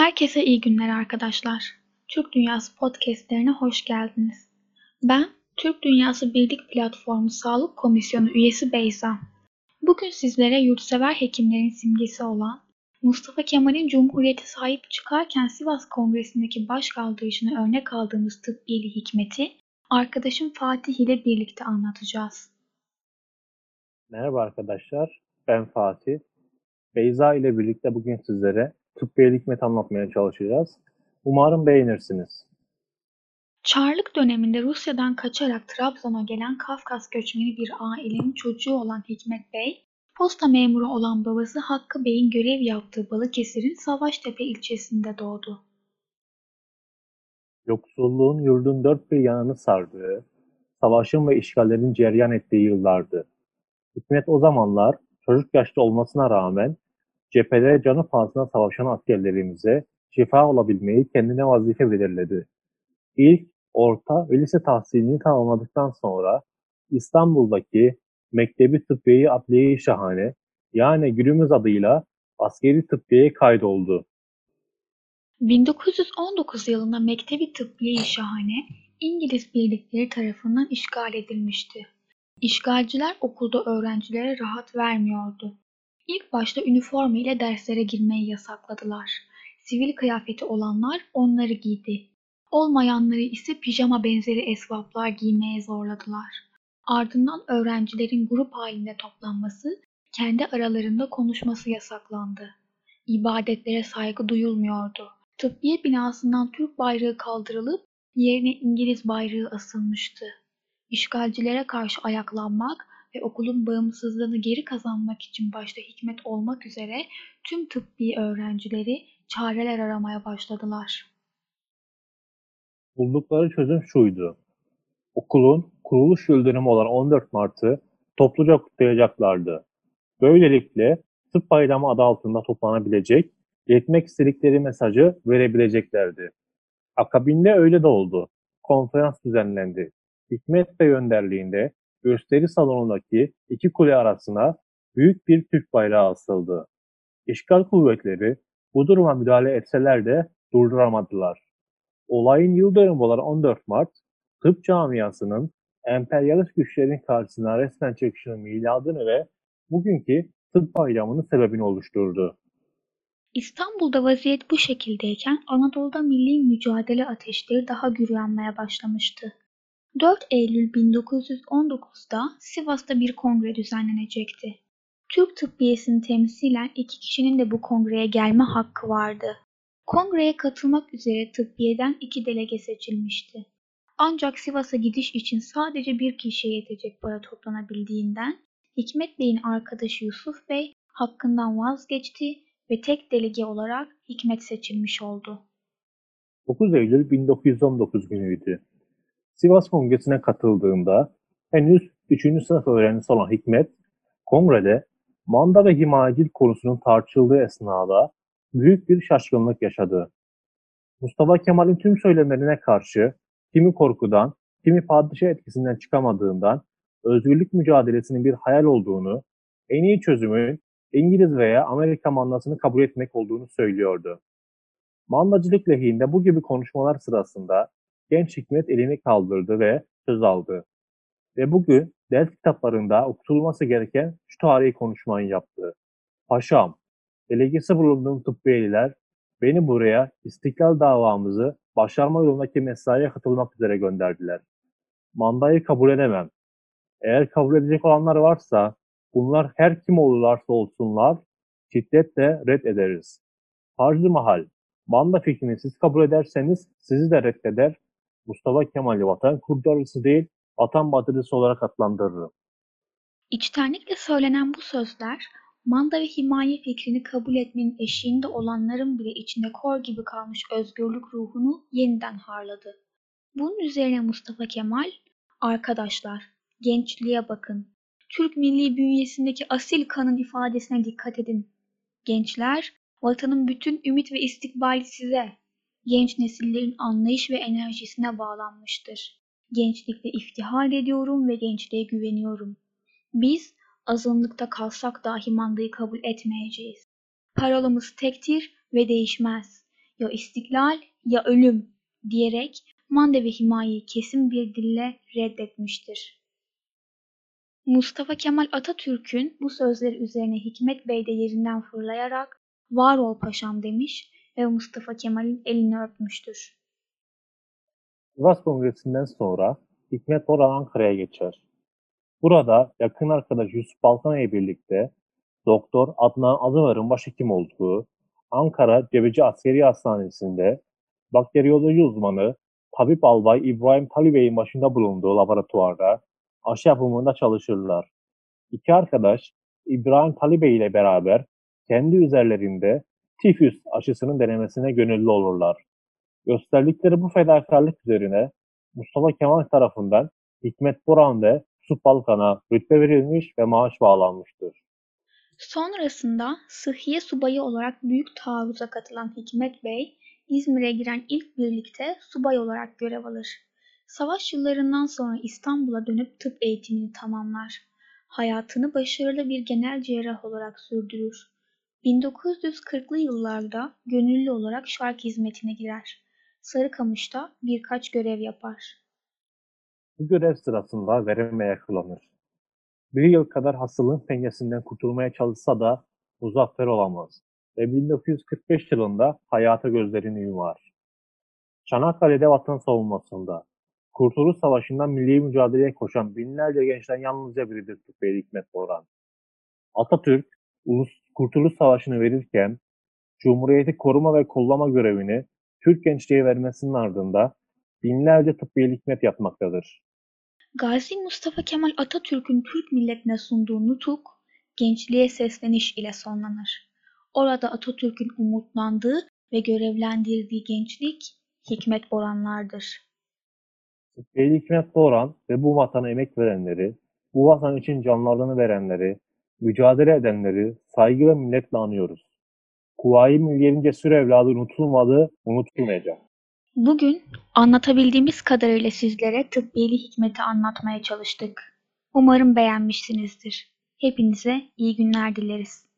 Herkese iyi günler arkadaşlar. Türk Dünyası podcastlerine hoş geldiniz. Ben Türk Dünyası Birlik Platformu Sağlık Komisyonu üyesi Beyza. Bugün sizlere yurtsever hekimlerin simgesi olan Mustafa Kemal'in Cumhuriyete sahip çıkarken Sivas Kongresi'ndeki başkaldırışını örnek aldığımız tıbbiyeli hikmeti arkadaşım Fatih ile birlikte anlatacağız. Merhaba arkadaşlar, ben Fatih. Beyza ile birlikte bugün sizlere tıbbi hikmet anlatmaya çalışacağız. Umarım beğenirsiniz. Çarlık döneminde Rusya'dan kaçarak Trabzon'a gelen Kafkas göçmeni bir ailenin çocuğu olan Hikmet Bey, posta memuru olan babası Hakkı Bey'in görev yaptığı Balıkesir'in Savaştepe ilçesinde doğdu. Yoksulluğun yurdun dört bir yanını sardığı, savaşın ve işgallerin ceryan ettiği yıllardı. Hikmet o zamanlar çocuk yaşta olmasına rağmen cephede canı pahasına savaşan askerlerimize şifa olabilmeyi kendine vazife belirledi. İlk, orta ve lise tahsilini tamamladıktan sonra İstanbul'daki Mektebi Tıbbiye Adliye Şahane yani günümüz adıyla Askeri Tıbbiye kaydoldu. 1919 yılında Mektebi Tıbbiye Şahane İngiliz birlikleri tarafından işgal edilmişti. İşgalciler okulda öğrencilere rahat vermiyordu. İlk başta üniforma ile derslere girmeyi yasakladılar. Sivil kıyafeti olanlar onları giydi. Olmayanları ise pijama benzeri esvaplar giymeye zorladılar. Ardından öğrencilerin grup halinde toplanması, kendi aralarında konuşması yasaklandı. İbadetlere saygı duyulmuyordu. Tıbbiye binasından Türk bayrağı kaldırılıp yerine İngiliz bayrağı asılmıştı. İşgalcilere karşı ayaklanmak ve okulun bağımsızlığını geri kazanmak için başta Hikmet olmak üzere tüm tıbbi öğrencileri çareler aramaya başladılar. Buldukları çözüm şuydu. Okulun kuruluş yıl dönümü olan 14 Mart'ı topluca kutlayacaklardı. Böylelikle tıp bayramı adı altında toplanabilecek, iletmek istedikleri mesajı verebileceklerdi. Akabinde öyle de oldu. Konferans düzenlendi. Hikmet Bey önderliğinde gösteri salonundaki iki kule arasına büyük bir Türk bayrağı asıldı. İşgal kuvvetleri bu duruma müdahale etseler de durduramadılar. Olayın yıl dönümü olan 14 Mart, tıp camiasının emperyalist güçlerin karşısına resmen çekişinin miladını ve bugünkü tıp bayramının sebebini oluşturdu. İstanbul'da vaziyet bu şekildeyken Anadolu'da milli mücadele ateşleri daha gürlenmeye başlamıştı. 4 Eylül 1919'da Sivas'ta bir kongre düzenlenecekti. Türk tıbbiyesini temsilen iki kişinin de bu kongreye gelme hakkı vardı. Kongreye katılmak üzere tıbbiyeden iki delege seçilmişti. Ancak Sivas'a gidiş için sadece bir kişiye yetecek para toplanabildiğinden Hikmet Bey'in arkadaşı Yusuf Bey hakkından vazgeçti ve tek delege olarak Hikmet seçilmiş oldu. 9 Eylül 1919 günüydü. Sivas Kongresi'ne katıldığında henüz 3. sınıf öğrencisi olan Hikmet, kongrede manda ve himayecil konusunun tartışıldığı esnada büyük bir şaşkınlık yaşadı. Mustafa Kemal'in tüm söylemlerine karşı kimi korkudan, kimi padişah etkisinden çıkamadığından özgürlük mücadelesinin bir hayal olduğunu, en iyi çözümün İngiliz veya Amerika mandasını kabul etmek olduğunu söylüyordu. Mandacılık lehinde bu gibi konuşmalar sırasında genç Hikmet elini kaldırdı ve söz aldı. Ve bugün ders kitaplarında okutulması gereken şu tarihi konuşmayı yaptı. Paşam, delegesi bulunduğum tıbbiyeliler beni buraya istiklal davamızı başarma yolundaki mesaiye katılmak üzere gönderdiler. Mandayı kabul edemem. Eğer kabul edecek olanlar varsa bunlar her kim olurlarsa olsunlar şiddetle red ederiz. Harcı mahal, manda fikrini siz kabul ederseniz sizi de reddeder Mustafa Kemal'i vatan kurtarıcısı değil, vatan batırıcısı olarak adlandırırım. İçtenlikle söylenen bu sözler, manda ve himaye fikrini kabul etmenin eşiğinde olanların bile içinde kor gibi kalmış özgürlük ruhunu yeniden harladı. Bunun üzerine Mustafa Kemal, arkadaşlar gençliğe bakın. Türk milli bünyesindeki asil kanın ifadesine dikkat edin. Gençler, vatanın bütün ümit ve istikbali size genç nesillerin anlayış ve enerjisine bağlanmıştır. Gençlikle iftihar ediyorum ve gençliğe güveniyorum. Biz azınlıkta kalsak dahi mandayı kabul etmeyeceğiz. Paralımız tektir ve değişmez. ya istiklal ya ölüm diyerek manda ve himayeyi kesin bir dille reddetmiştir. Mustafa Kemal Atatürk'ün bu sözleri üzerine Hikmet Bey de yerinden fırlayarak var ol paşam demiş ve Mustafa Kemal'in elini öpmüştür. Sivas Kongresi'nden sonra Hikmet Boran Ankara'ya geçer. Burada yakın arkadaş Yusuf Balkan ile birlikte Doktor Adnan Adıvar'ın başhekim olduğu Ankara Cebeci Askeri Hastanesi'nde bakteriyoloji uzmanı Tabip Albay İbrahim Talibey'in başında bulunduğu laboratuvarda aşı yapımında çalışırlar. İki arkadaş İbrahim Talibey ile beraber kendi üzerlerinde tifüs aşısının denemesine gönüllü olurlar. Gösterdikleri bu fedakarlık üzerine Mustafa Kemal tarafından Hikmet Boran ve Yusuf Balkan'a rütbe verilmiş ve maaş bağlanmıştır. Sonrasında Sıhhiye Subayı olarak büyük taarruza katılan Hikmet Bey, İzmir'e giren ilk birlikte subay olarak görev alır. Savaş yıllarından sonra İstanbul'a dönüp tıp eğitimini tamamlar. Hayatını başarılı bir genel cerrah olarak sürdürür. 1940'lı yıllarda gönüllü olarak şark hizmetine girer. Sarıkamış'ta birkaç görev yapar. Bu görev sırasında vereme yakalanır. Bir yıl kadar hastalığın pengesinden kurtulmaya çalışsa da muzaffer olamaz ve 1945 yılında hayata gözlerini yumar. Çanakkale'de vatan savunmasında, Kurtuluş Savaşı'ndan milli mücadeleye koşan binlerce gençten yalnızca biridir Tüfeğli Hikmet Boran. Atatürk, Ulus Kurtuluş Savaşı'nı verirken, Cumhuriyeti koruma ve kollama görevini Türk gençliğe vermesinin ardında binlerce tıbbi hikmet yapmaktadır. Gazi Mustafa Kemal Atatürk'ün Türk milletine sunduğu nutuk, gençliğe sesleniş ile sonlanır. Orada Atatürk'ün umutlandığı ve görevlendirdiği gençlik Hikmet Boranlardır. Tıbbi Hikmet Boran ve bu vatana emek verenleri, bu vatan için canlarını verenleri, mücadele edenleri saygı ve minnetle anıyoruz. Kuvayi Milliye'nin cesur evladı unutulmadı, unutulmayacak. Bugün anlatabildiğimiz kadarıyla sizlere tıbbiyeli hikmeti anlatmaya çalıştık. Umarım beğenmişsinizdir. Hepinize iyi günler dileriz.